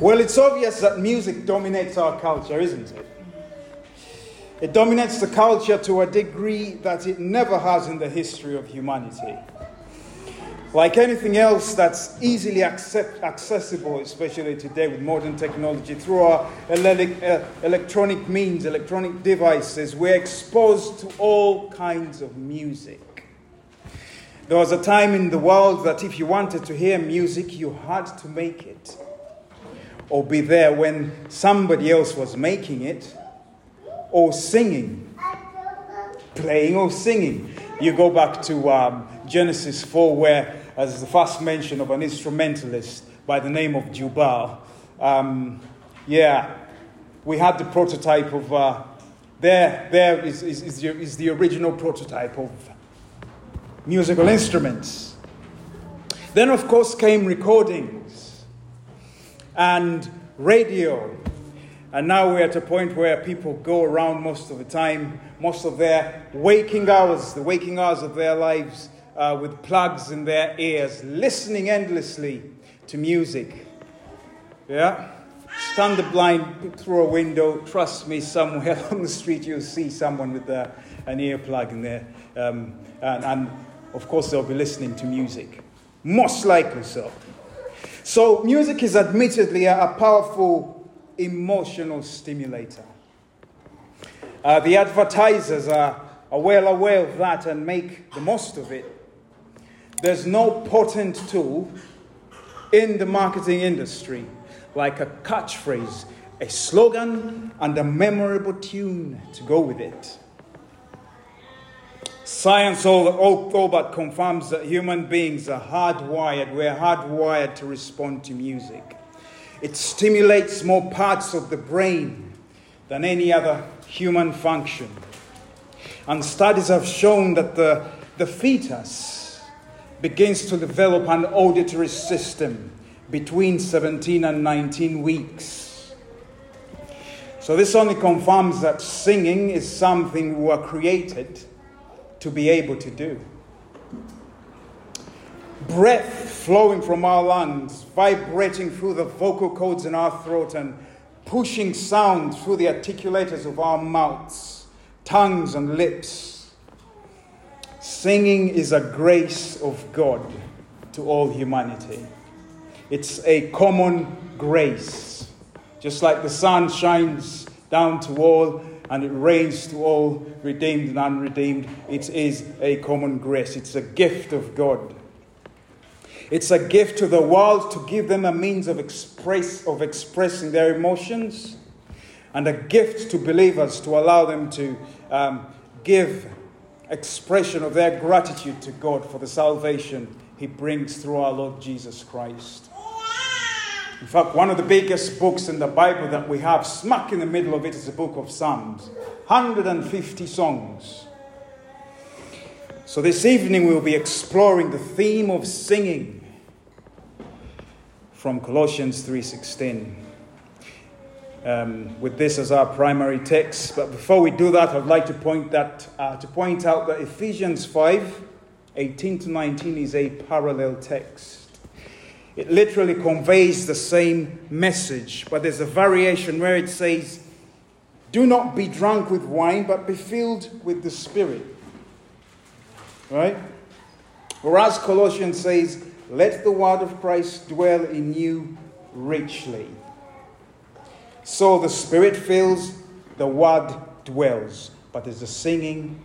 Well, it's obvious that music dominates our culture, isn't it? It dominates the culture to a degree that it never has in the history of humanity. Like anything else that's easily accept, accessible, especially today with modern technology, through our uh, electronic means, electronic devices, we're exposed to all kinds of music. There was a time in the world that if you wanted to hear music, you had to make it or be there when somebody else was making it or singing, playing or singing. You go back to um, Genesis 4, where, as the first mention of an instrumentalist by the name of Jubal, um, yeah, we had the prototype of, uh, there, there is, is, is, the, is the original prototype of musical instruments. Then, of course, came recordings and radio. And now we're at a point where people go around most of the time, most of their waking hours, the waking hours of their lives, uh, with plugs in their ears, listening endlessly to music. Yeah? Stand the blind through a window. Trust me, somewhere on the street you'll see someone with uh, an earplug in there. Um, and, and of course, they'll be listening to music. Most likely so. So, music is admittedly a, powerful emotional stimulator. Uh, the advertisers are, are well aware of that and make the most of it. There's no potent tool in the marketing industry like a catchphrase, a slogan, and a memorable tune to go with it. Science all, all, but confirms that human beings are hardwired. We're hardwired to respond to music. It stimulates more parts of the brain than any other human function. And studies have shown that the, the fetus begins to develop an auditory system between 17 and 19 weeks. So, this only confirms that singing is something we were created to be able to do. Breath flowing from our lungs, vibrating through the vocal cords in our throat, and pushing sound through the articulators of our mouths, tongues, and lips. Singing is a grace of God to all humanity. It's a common grace. Just like the sun shines down to all and it rains to all redeemed and unredeemed. It is a common grace, it's a gift of God. It's a gift to the world to give them a means of, express, of expressing their emotions, and a gift to believers to allow them to um, give expression of their gratitude to God for the salvation He brings through our Lord Jesus Christ. In fact, one of the biggest books in the Bible that we have, smack in the middle of it, is the book of Psalms 150 songs. So this evening we'll be exploring the theme of singing from Colossians 3:16. Um, with this as our primary text, but before we do that, I'd like to point that uh, to point out that Ephesians 5, 18 to 19 is a parallel text. It literally conveys the same message, but there's a variation where it says, Do not be drunk with wine, but be filled with the Spirit. Right? Whereas Colossians says, Let the word of Christ dwell in you richly. So the Spirit fills, the word dwells. But there's a singing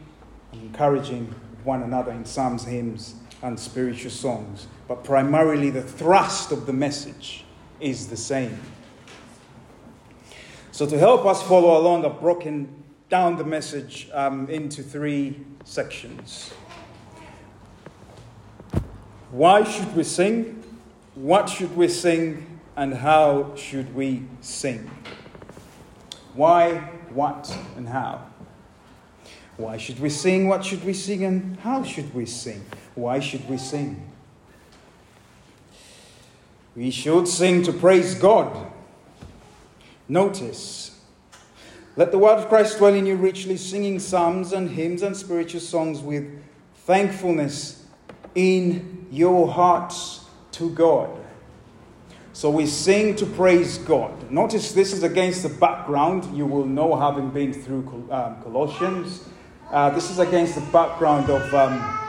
encouraging one another in psalms, hymns, and spiritual songs but primarily the thrust of the message is the same. So, to help us follow along, I've broken down the message um, into three sections. Why should we sing? What should we sing? And how should we sing? Why, what, and how? Why should we sing? What should we sing? And how should we sing? Why should we sing? We should sing to praise God. Notice, let the word of Christ dwell in you richly, singing psalms and hymns and spiritual songs with thankfulness in your hearts to God. So we sing to praise God. Notice this is against the background you will know having been through um, Colossians. Uh, this is against the background of um,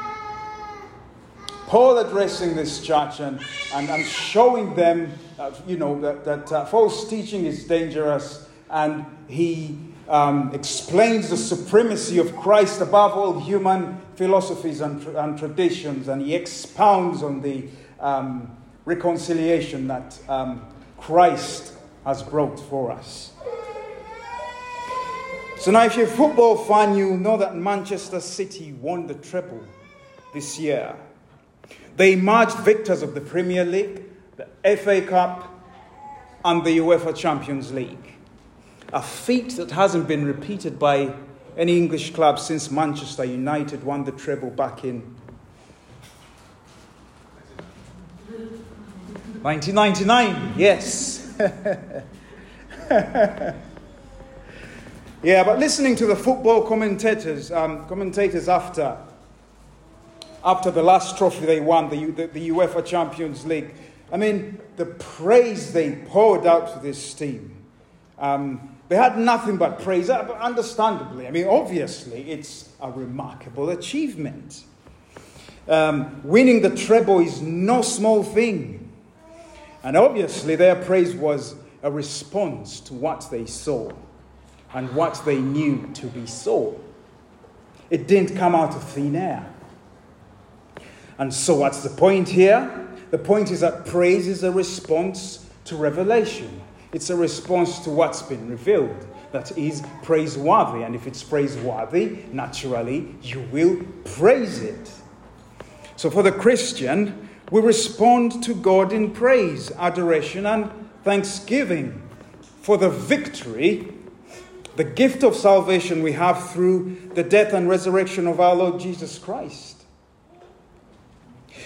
Paul addressing this church and, and, and showing them, uh, you know, that, that uh, false teaching is dangerous. And he um, explains the supremacy of Christ above all human philosophies and, and traditions. And he expounds on the um, reconciliation that um, Christ has brought for us. So now, if you're a football fan, you know that Manchester City won the treble this year. They emerged victors of the Premier League, the FA Cup, and the UEFA Champions League. A feat that hasn't been repeated by any English club since Manchester United won the treble back in 1999, yes. yeah, but listening to the football commentators, um, commentators after, after the last trophy they won, the, the, the UEFA Champions League, I mean, the praise they poured out to this team. Um, they had nothing but praise, uh, understandably. I mean, obviously, it's a remarkable achievement. Um, winning the treble is no small thing. And obviously, their praise was a response to what they saw and what they knew to be so. It didn't come out of thin air. And so, what's the point here? The point is that praise is a response to revelation, it's a response to what's been revealed that is praiseworthy. And if it's praiseworthy, naturally, you will praise it. So, for the Christian, we respond to God in praise, adoration, and thanksgiving for the victory, the gift of salvation we have through the death and resurrection of our Lord Jesus Christ.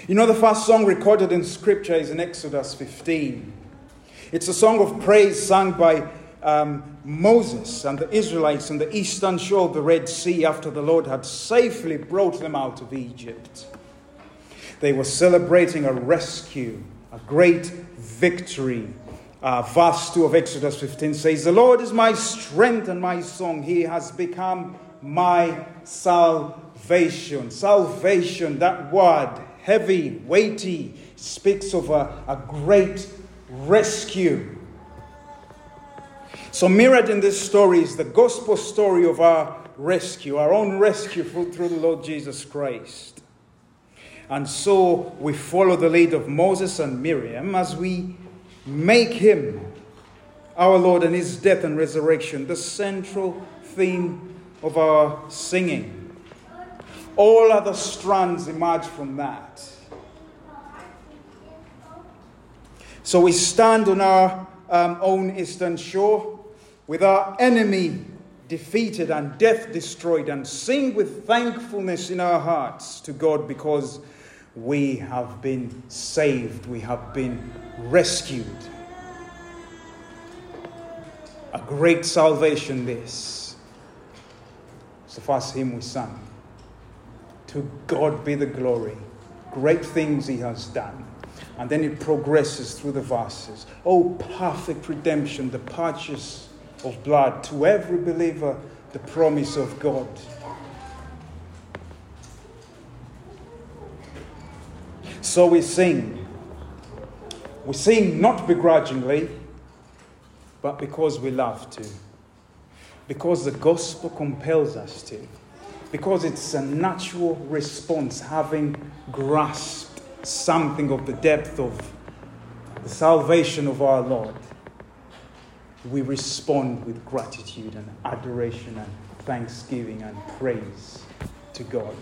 You know, the first song recorded in Scripture is in Exodus 15. It's a song of praise sung by um, Moses and the Israelites on the eastern shore of the Red Sea after the Lord had safely brought them out of Egypt. They were celebrating a rescue, a great victory. Uh, verse 2 of Exodus 15 says, The Lord is my strength and my song. He has become my salvation. Salvation, that word, heavy, weighty, speaks of a, a great rescue. So, mirrored in this story is the gospel story of our rescue, our own rescue through the Lord Jesus Christ. And so we follow the lead of Moses and Miriam as we make him, our Lord, and his death and resurrection the central theme of our singing. All other strands emerge from that. So we stand on our um, own eastern shore with our enemy defeated and death destroyed and sing with thankfulness in our hearts to God because we have been saved, we have been rescued. A great salvation, this. It's the first hymn we sang. To God be the glory. Great things He has done. And then it progresses through the verses. Oh, perfect redemption, the purchase of blood. To every believer, the promise of God. So we sing. We sing not begrudgingly, but because we love to. Because the gospel compels us to. Because it's a natural response, having grasped something of the depth of the salvation of our Lord. We respond with gratitude and adoration and thanksgiving and praise to God.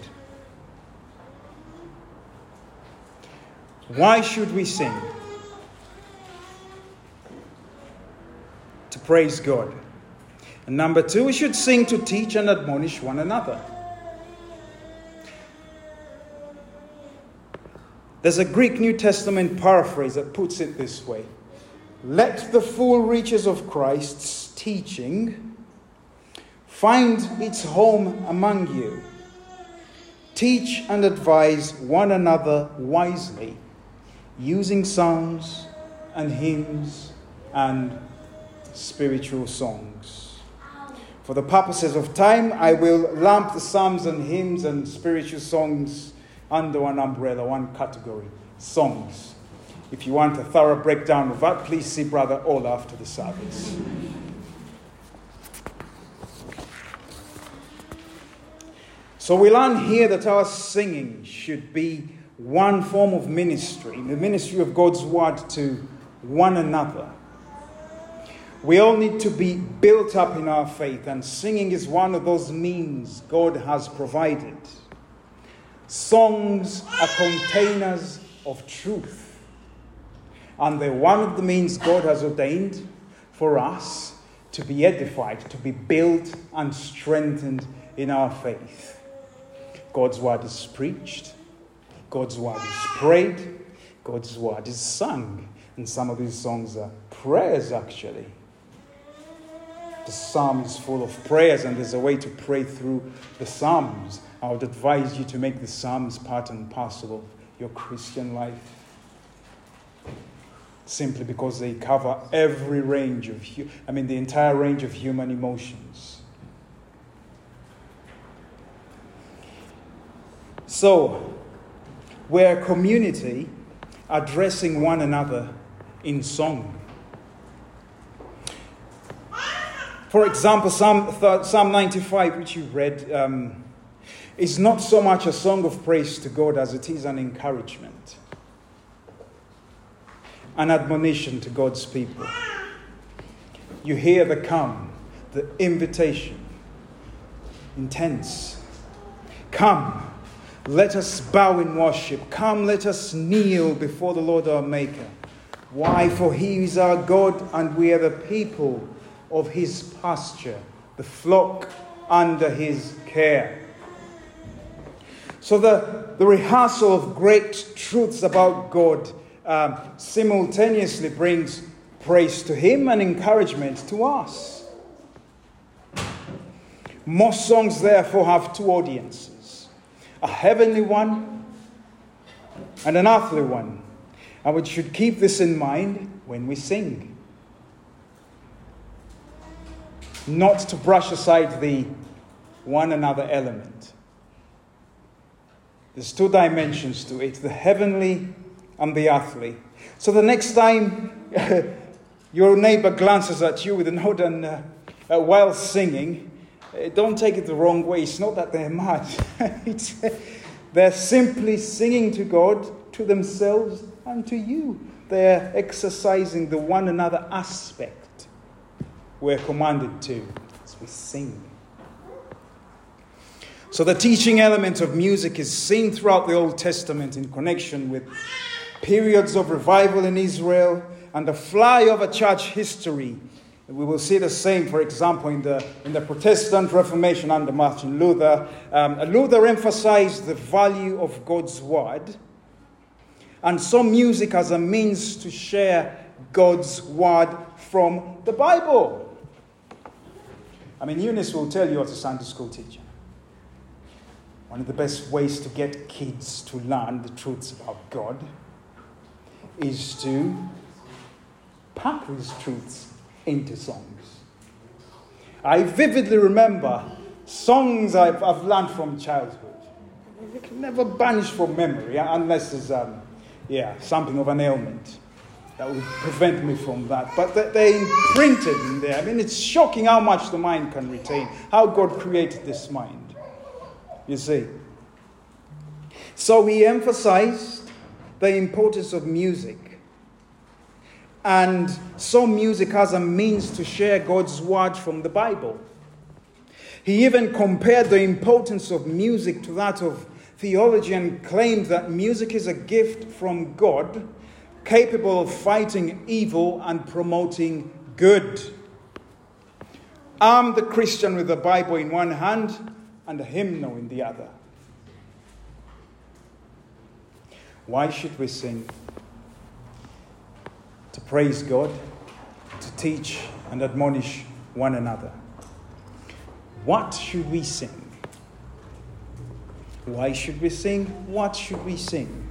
Why should we sing? To praise God. And number two, we should sing to teach and admonish one another. There's a Greek New Testament paraphrase that puts it this way Let the full riches of Christ's teaching find its home among you. Teach and advise one another wisely using psalms and hymns and spiritual songs. For the purposes of time, I will lump the psalms and hymns and spiritual songs under one umbrella, one category songs. If you want a thorough breakdown of that, please see Brother All after the service. So we learn here that our singing should be one form of ministry, the ministry of God's word to one another. We all need to be built up in our faith, and singing is one of those means God has provided. Songs are containers of truth, and they're one of the means God has ordained for us to be edified, to be built and strengthened in our faith. God's word is preached, God's word is prayed, God's word is sung. And some of these songs are prayers, actually. The psalm is full of prayers, and there's a way to pray through the psalms. I would advise you to make the psalms part and parcel of your Christian life. Simply because they cover every range of, I mean, the entire range of human emotions. So, we're a community addressing one another in song. For example, Psalm, Psalm 95, which you read, um, is not so much a song of praise to God as it is an encouragement, an admonition to God's people. You hear the come, the invitation, intense. Come, let us bow in worship. Come, let us kneel before the Lord our Maker. Why? For he is our God, and we are the people of his pasture, the flock under his care. So, the, the rehearsal of great truths about God um, simultaneously brings praise to him and encouragement to us. Most songs, therefore, have two audiences a heavenly one and an earthly one. And we should keep this in mind when we sing. Not to brush aside the one another element. There's two dimensions to it the heavenly and the earthly. So the next time your neighbor glances at you with a nod and uh, while singing, Eh, don't take it the wrong way. It's not that they're mad. they're simply singing to God, to themselves, and to you. They're exercising the one another aspect we're commanded to as we sing. So, the teaching element of music is seen throughout the Old Testament in connection with periods of revival in Israel and the flyover church history. We will see the same, for example, in the, in the Protestant Reformation under Martin Luther. Um, Luther emphasized the value of God's word and saw music as a means to share God's word from the Bible. I mean, Eunice will tell you as a Sunday school teacher. One of the best ways to get kids to learn the truths about God is to pack these truths into songs. I vividly remember songs I've, I've learned from childhood. You can never banish from memory unless there's um, yeah, something of an ailment that would prevent me from that. But they're imprinted in there. I mean, it's shocking how much the mind can retain, how God created this mind. You see. So he emphasized the importance of music. And saw music as a means to share God's word from the Bible. He even compared the importance of music to that of theology and claimed that music is a gift from God capable of fighting evil and promoting good. Arm the Christian with the Bible in one hand and a hymnal in the other. Why should we sing? To praise God, to teach and admonish one another. What should we sing? Why should we sing? What should we sing?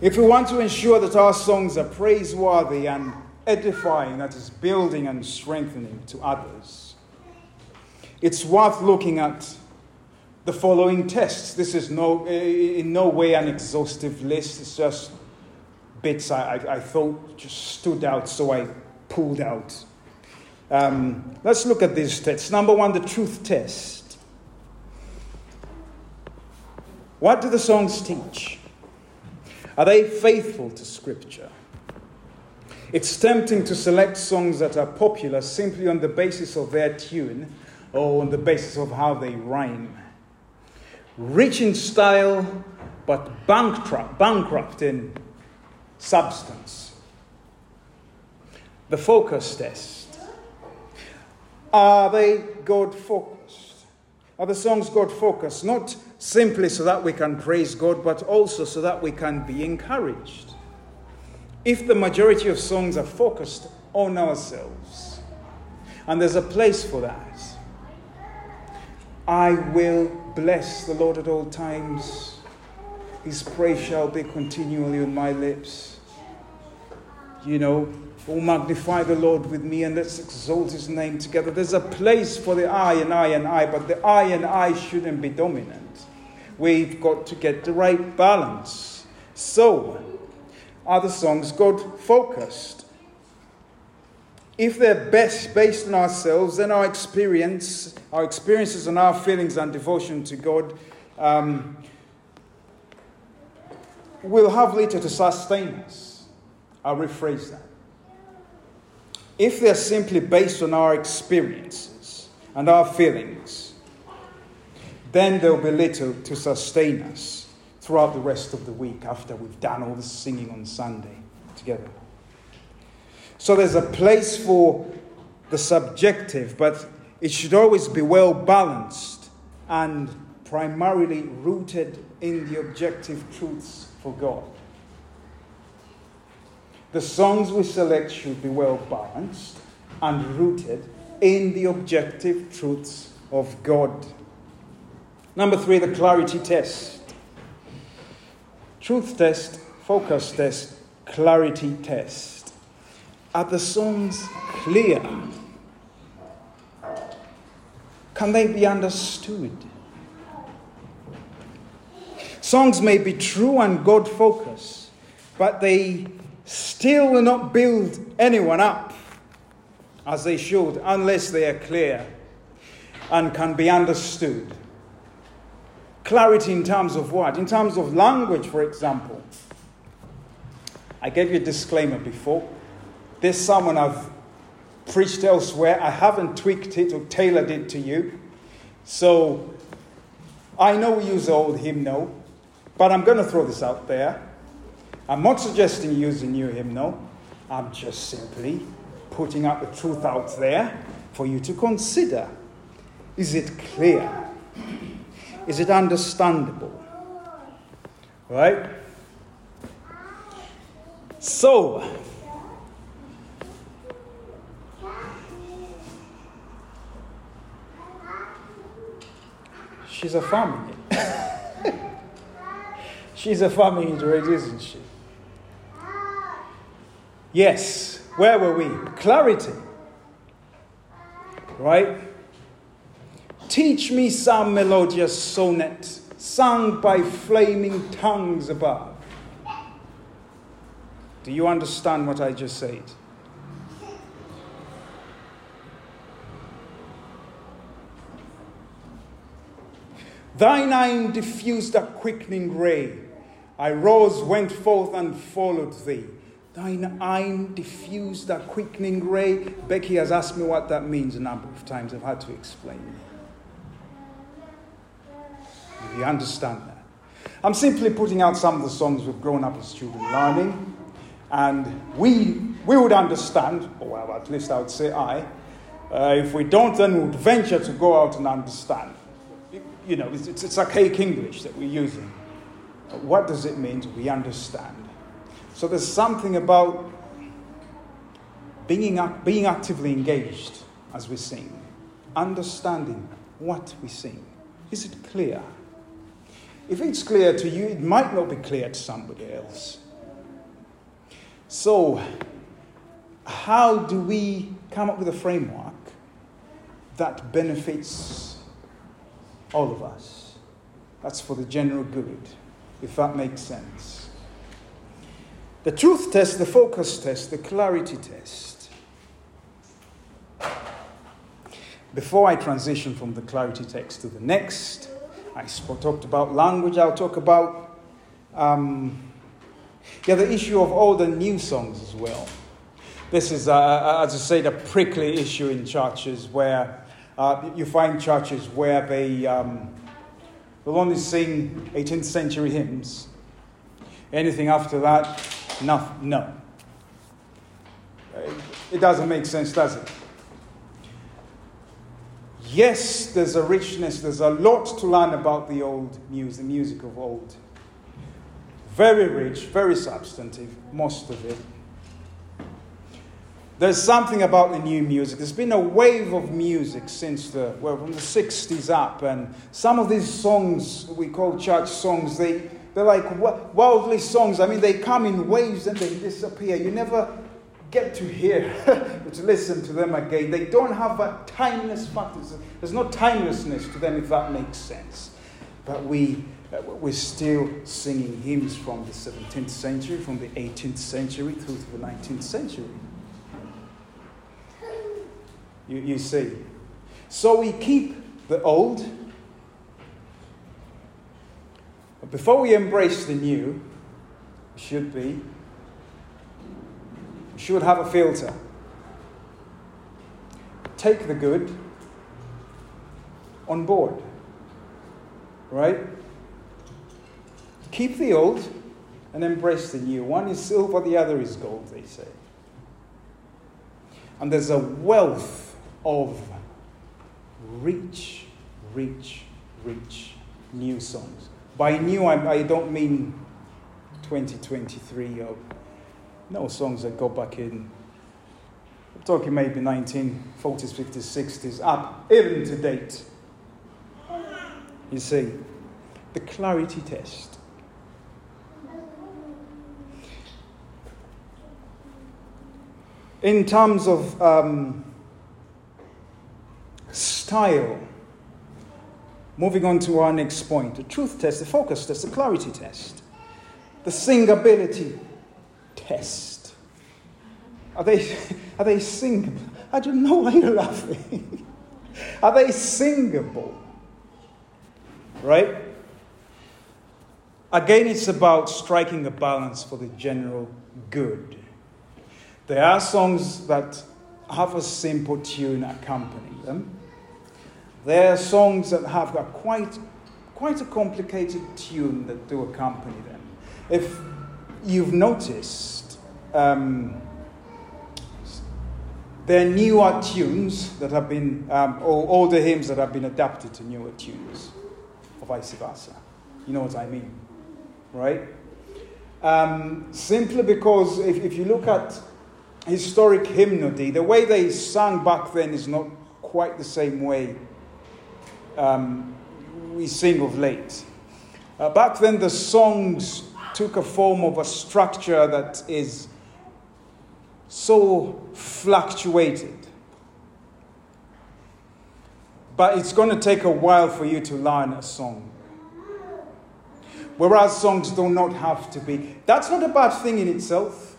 If we want to ensure that our songs are praiseworthy and edifying, that is, building and strengthening to others, it's worth looking at the following tests. This is no, in no way an exhaustive list, it's just bits I, I, I thought just stood out, so I pulled out. Um, let's look at these tests. Number one, the truth test. What do the songs teach? Are they faithful to Scripture? It's tempting to select songs that are popular simply on the basis of their tune or on the basis of how they rhyme. Rich in style, but bankrupt, bankrupt in substance. The focus test. Are they God focused? Are the songs God focused? Not simply so that we can praise God, but also so that we can be encouraged. If the majority of songs are focused on ourselves, and there's a place for that, I will bless the Lord at all times. His praise shall be continually on my lips. You know, oh, magnify the Lord with me and let's exalt his name together. There's a place for the I and I and I, but the I and I shouldn't be dominant. We've got to get the right balance. So, are the songs God focused? If they're best based on ourselves, then our experience, our experiences and our feelings and devotion to God um, will have later to sustain us. I'll rephrase that. If they're simply based on our experiences and our feelings, then there'll be little to sustain us throughout the rest of the week after we've done all the singing on Sunday together. So there's a place for the subjective, but it should always be well balanced and primarily rooted in the objective truths for God. The songs we select should be well balanced and rooted in the objective truths of God. Number three, the clarity test. Truth test, focus test, clarity test. Are the songs clear? Can they be understood? Songs may be true and God focused, but they still will not build anyone up as they should unless they are clear and can be understood. Clarity in terms of what? In terms of language, for example. I gave you a disclaimer before. There's someone I've preached elsewhere. I haven't tweaked it or tailored it to you. So I know we use the old hymnal, but I'm going to throw this out there. I'm not suggesting using new hymnal. I'm just simply putting out the truth out there for you to consider. Is it clear? Is it understandable? Right? So, she's a family. she's a family isn't she? Yes. Where were we? Clarity. Right? Teach me some melodious sonnet sung by flaming tongues above. Do you understand what I just said? Thine eye diffused a quickening ray. I rose, went forth, and followed thee. Thine eye diffused a quickening ray. Becky has asked me what that means a number of times. I've had to explain you understand that. I'm simply putting out some of the songs we've grown up as children learning, and we, we would understand, or well, at least I would say I, uh, if we don't, then we would venture to go out and understand. You know, it's, it's archaic English that we're using. What does it mean to we understand? So there's something about being, being actively engaged as we sing, understanding what we sing. Is it clear? If it's clear to you, it might not be clear to somebody else. So, how do we come up with a framework that benefits all of us? That's for the general good, if that makes sense. The truth test, the focus test, the clarity test. Before I transition from the clarity text to the next, I talked about language, I'll talk about um, yeah, the issue of old and new songs as well. This is, uh, uh, as I said, a prickly issue in churches where uh, you find churches where they um, will only sing 18th century hymns. Anything after that, no. no. It doesn't make sense, does it? Yes, there's a richness, there's a lot to learn about the old music, the music of old. Very rich, very substantive, most of it. There's something about the new music. There's been a wave of music since the, well, from the 60s up. And some of these songs we call church songs, they, they're like worldly songs. I mean, they come in waves and they disappear. You never get to hear, to listen to them again. They don't have a timeless factor. There's no timelessness to them, if that makes sense. But we, uh, we're still singing hymns from the 17th century, from the 18th century through to the 19th century. You, you see. So we keep the old. But before we embrace the new, should be, we should have a filter. Take the good on board. Right? Keep the old and embrace the new. One is silver, the other is gold, they say. And there's a wealth of rich, rich, rich new songs. By new, I, I don't mean 2023 or no songs that go back in. I'm talking maybe 1940s, 50s, 60s, up, even to date. You see, the clarity test. In terms of um, style. Moving on to our next point the truth test, the focus test, the clarity test, the singability test. Are they, are they singable? I don't know why you're laughing. are they singable? Right? Again, it's about striking a balance for the general good. There are songs that have a simple tune accompanying them. There are songs that have got quite, quite a complicated tune that do accompany them. If you've noticed, um, there are newer tunes that have been, um, or older hymns that have been adapted to newer tunes, or vice versa. You know what I mean, right? Um, simply because if, if you look at historic hymnody, the way they sang back then is not quite the same way um, we sing of late. Uh, back then, the songs took a form of a structure that is so fluctuated. But it's going to take a while for you to learn a song. Whereas songs do not have to be. That's not a bad thing in itself,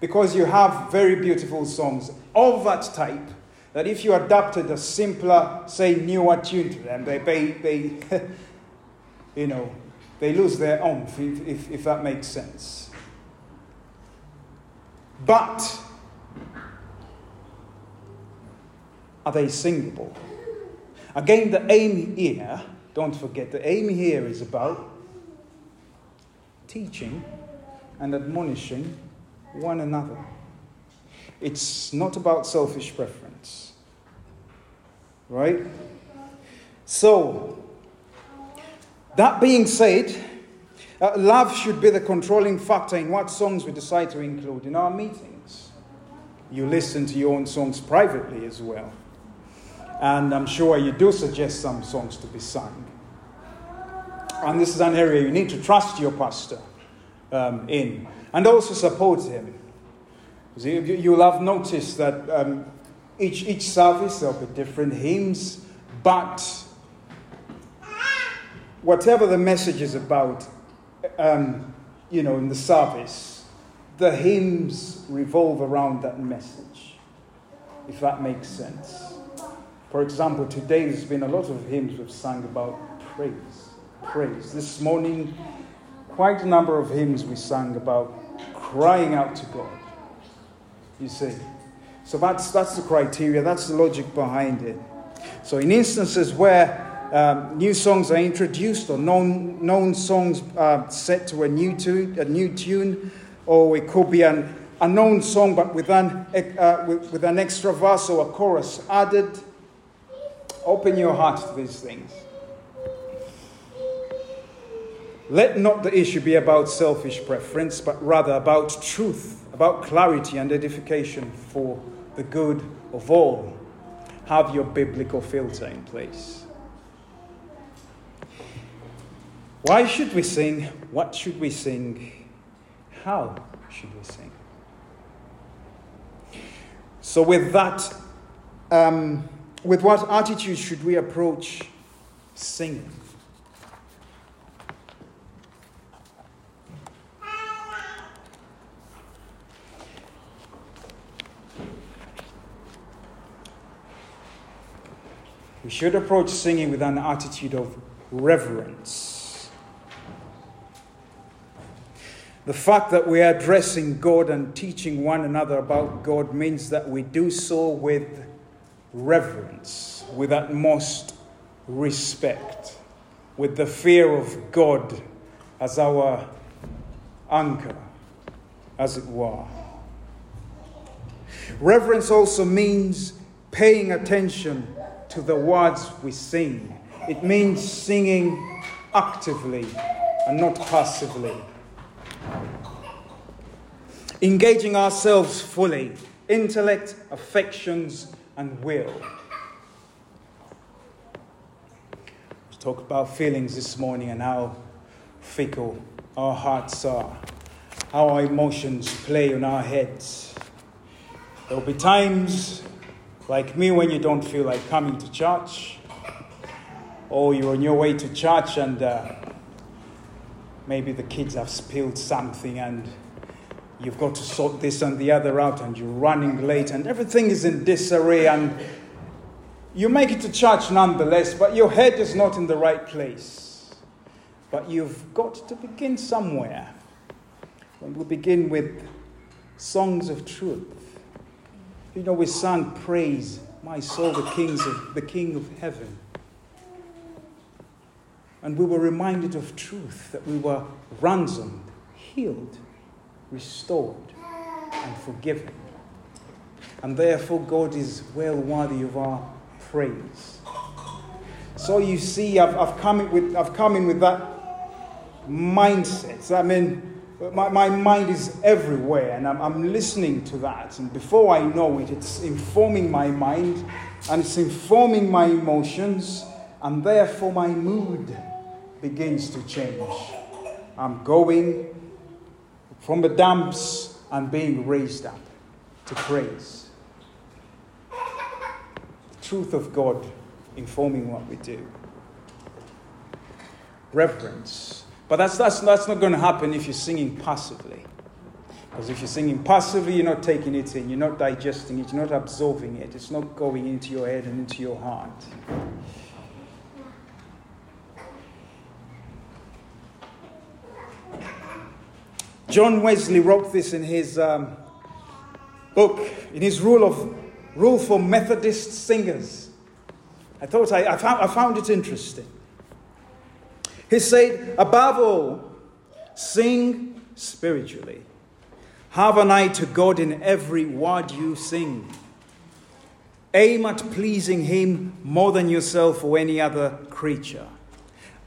because you have very beautiful songs of that type that if you adopted a simpler, say, newer tune to them, they, they, they you know, they lose their oomph, if, if, if that makes sense. But are they singable? Again, the aim here, don't forget, the aim here is about teaching and admonishing one another. It's not about selfish preference. Right? So, that being said, uh, love should be the controlling factor in what songs we decide to include in our meetings. You listen to your own songs privately as well. And I'm sure you do suggest some songs to be sung. And this is an area you need to trust your pastor um, in and also support him You'll have noticed that um, each, each service there'll be different hymns, but whatever the message is about, um, you know, in the service, the hymns revolve around that message, if that makes sense. For example, today there's been a lot of hymns we've sung about praise. Praise. This morning, quite a number of hymns we sang about crying out to God. You see? So that's, that's the criteria, that's the logic behind it. So, in instances where um, new songs are introduced or known, known songs are set to a new, tune, a new tune, or it could be an, a known song but with an, uh, with, with an extra verse or a chorus added. Open your heart to these things. Let not the issue be about selfish preference, but rather about truth, about clarity and edification for the good of all. Have your biblical filter in place. Why should we sing? What should we sing? How should we sing? So, with that, um, with what attitude should we approach singing? We should approach singing with an attitude of reverence. The fact that we are addressing God and teaching one another about God means that we do so with reverence, with utmost respect, with the fear of God as our anchor, as it were. Reverence also means paying attention to the words we sing. It means singing actively and not passively. Engaging ourselves fully, intellect, affections, and will. We talk about feelings this morning and how fickle our hearts are, how our emotions play on our heads. There will be times like me, when you don't feel like coming to church, or you're on your way to church and uh, maybe the kids have spilled something and you've got to sort this and the other out and you're running late and everything is in disarray and you make it to church nonetheless, but your head is not in the right place. But you've got to begin somewhere. And we'll begin with songs of truth. You know, we sang praise, my soul, the kings of the King of heaven. And we were reminded of truth that we were ransomed, healed, restored, and forgiven. And therefore, God is well worthy of our praise. So you see, I've, I've, come, in with, I've come in with that mindset. I mean, my, my mind is everywhere and I'm, I'm listening to that. And before I know it, it's informing my mind and it's informing my emotions, and therefore my mood begins to change. I'm going from the dumps and being raised up to praise. The truth of God informing what we do. Reverence but that's, that's, that's not going to happen if you're singing passively. Because if you're singing passively, you're not taking it in, you're not digesting it, you're not absorbing it, it's not going into your head and into your heart. John Wesley wrote this in his um, book, in his rule of rule for Methodist singers. I thought I, I, found, I found it interesting. He said, above all, sing spiritually. Have an eye to God in every word you sing. Aim at pleasing Him more than yourself or any other creature.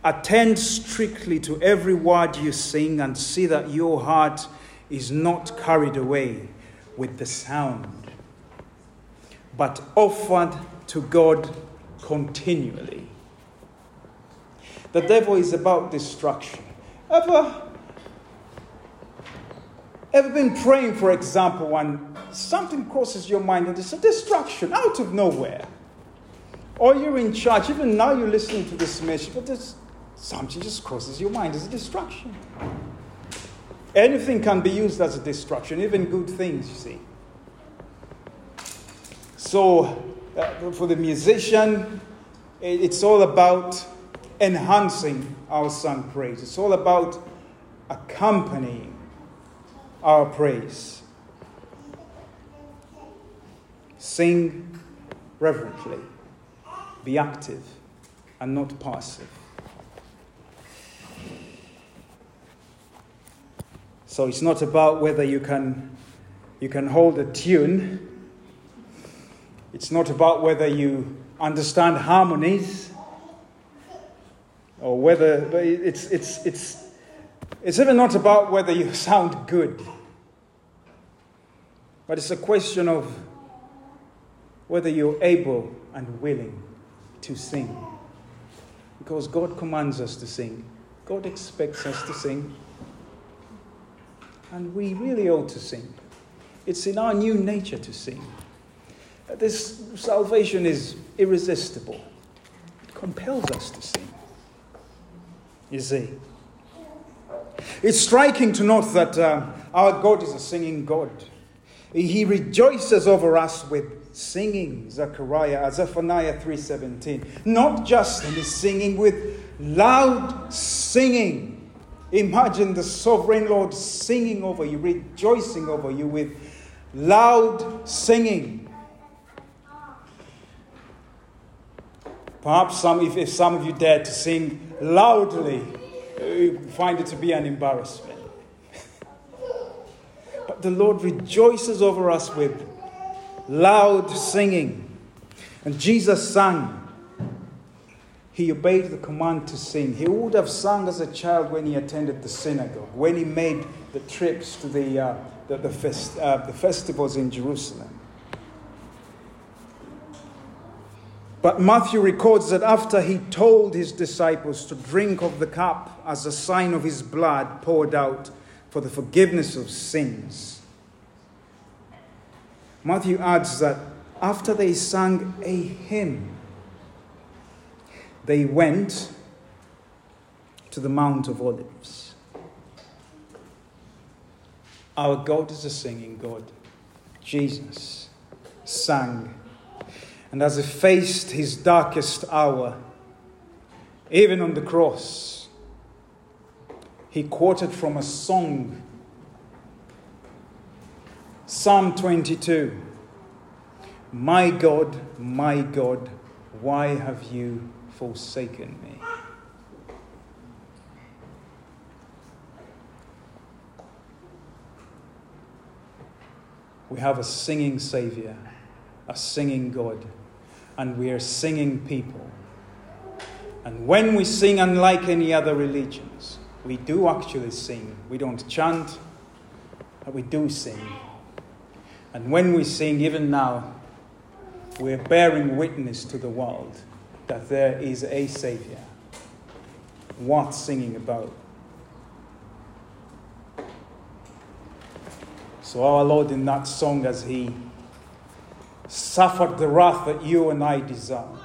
Attend strictly to every word you sing and see that your heart is not carried away with the sound, but offered to God continually. The devil is about destruction. Ever, Ever been praying, for example, and something crosses your mind and it's a destruction out of nowhere? Or you're in church, even now you're listening to this message, but there's something just crosses your mind as a destruction. Anything can be used as a destruction, even good things, you see. So, uh, for the musician, it's all about enhancing our song praise. It's all about accompanying our praise. Sing reverently, be active and not passive. So it's not about whether you can, you can hold a tune. It's not about whether you understand harmonies or whether it's, it's, it's, it's even not about whether you sound good, but it's a question of whether you're able and willing to sing. Because God commands us to sing, God expects us to sing, and we really ought to sing. It's in our new nature to sing. This salvation is irresistible, it compels us to sing. You see. It's striking to note that uh, our God is a singing God. He rejoices over us with singing, Zechariah, Zephaniah 3.17. Not just in his singing, with loud singing. Imagine the sovereign Lord singing over you, rejoicing over you with loud singing. Perhaps some, if, if some of you dare to sing loudly, you find it to be an embarrassment. but the Lord rejoices over us with loud singing. And Jesus sang. He obeyed the command to sing. He would have sung as a child when he attended the synagogue, when he made the trips to the, uh, the, the, fest, uh, the festivals in Jerusalem. But Matthew records that after he told his disciples to drink of the cup as a sign of his blood poured out for the forgiveness of sins, Matthew adds that after they sang a hymn, they went to the Mount of Olives. Our God is a singing God. Jesus sang and as he faced his darkest hour, even on the cross, he quoted from a song, Psalm 22 My God, my God, why have you forsaken me? We have a singing Savior, a singing God and we are singing people. And when we sing, unlike any other religions, we do actually sing. We don't chant, but we do sing. And when we sing, even now, we're bearing witness to the world that there is a Savior worth singing about. So, our Lord, in that song, as He suffered the wrath that you and I deserve.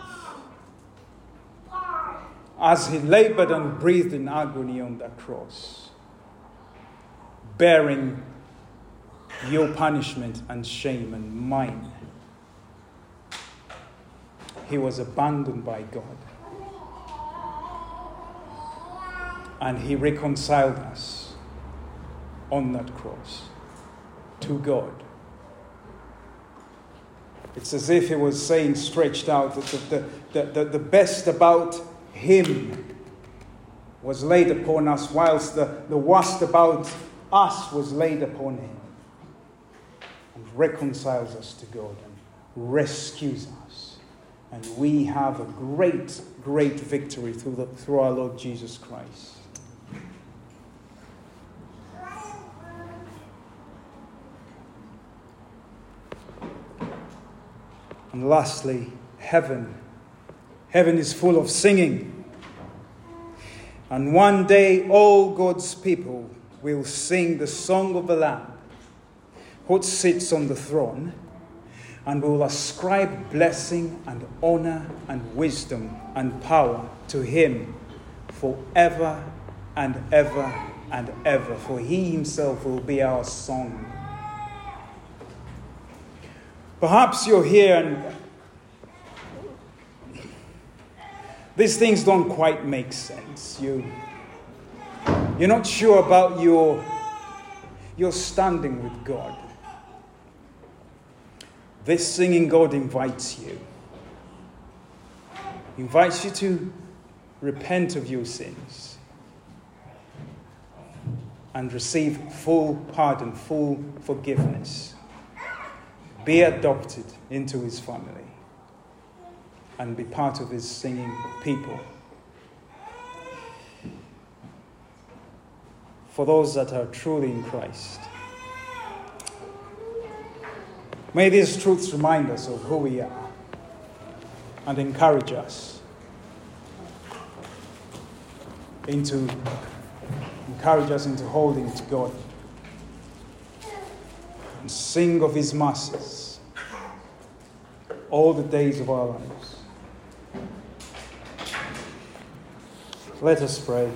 As he labored and breathed in agony on that cross, bearing your punishment and shame and mine, he was abandoned by God. And he reconciled us on that cross to God it's as if he was saying, stretched out, that the, the, the, the best about him was laid upon us, whilst the, the worst about us was laid upon him. And reconciles us to God and rescues us. And we have a great, great victory through, the, through our Lord Jesus Christ. And lastly, heaven. Heaven is full of singing. And one day, all God's people will sing the song of the Lamb who sits on the throne, and will ascribe blessing and honor and wisdom and power to him forever and ever and ever, for he himself will be our song. Perhaps you're here and these things don't quite make sense. You, you're not sure about your, your standing with God. This singing God invites you. He invites you to repent of your sins and receive full pardon, full forgiveness. Be adopted into his family and be part of his singing people. For those that are truly in Christ. May these truths remind us of who we are and encourage us into encourage us into holding to God and sing of his mercies all the days of our lives. Let us pray.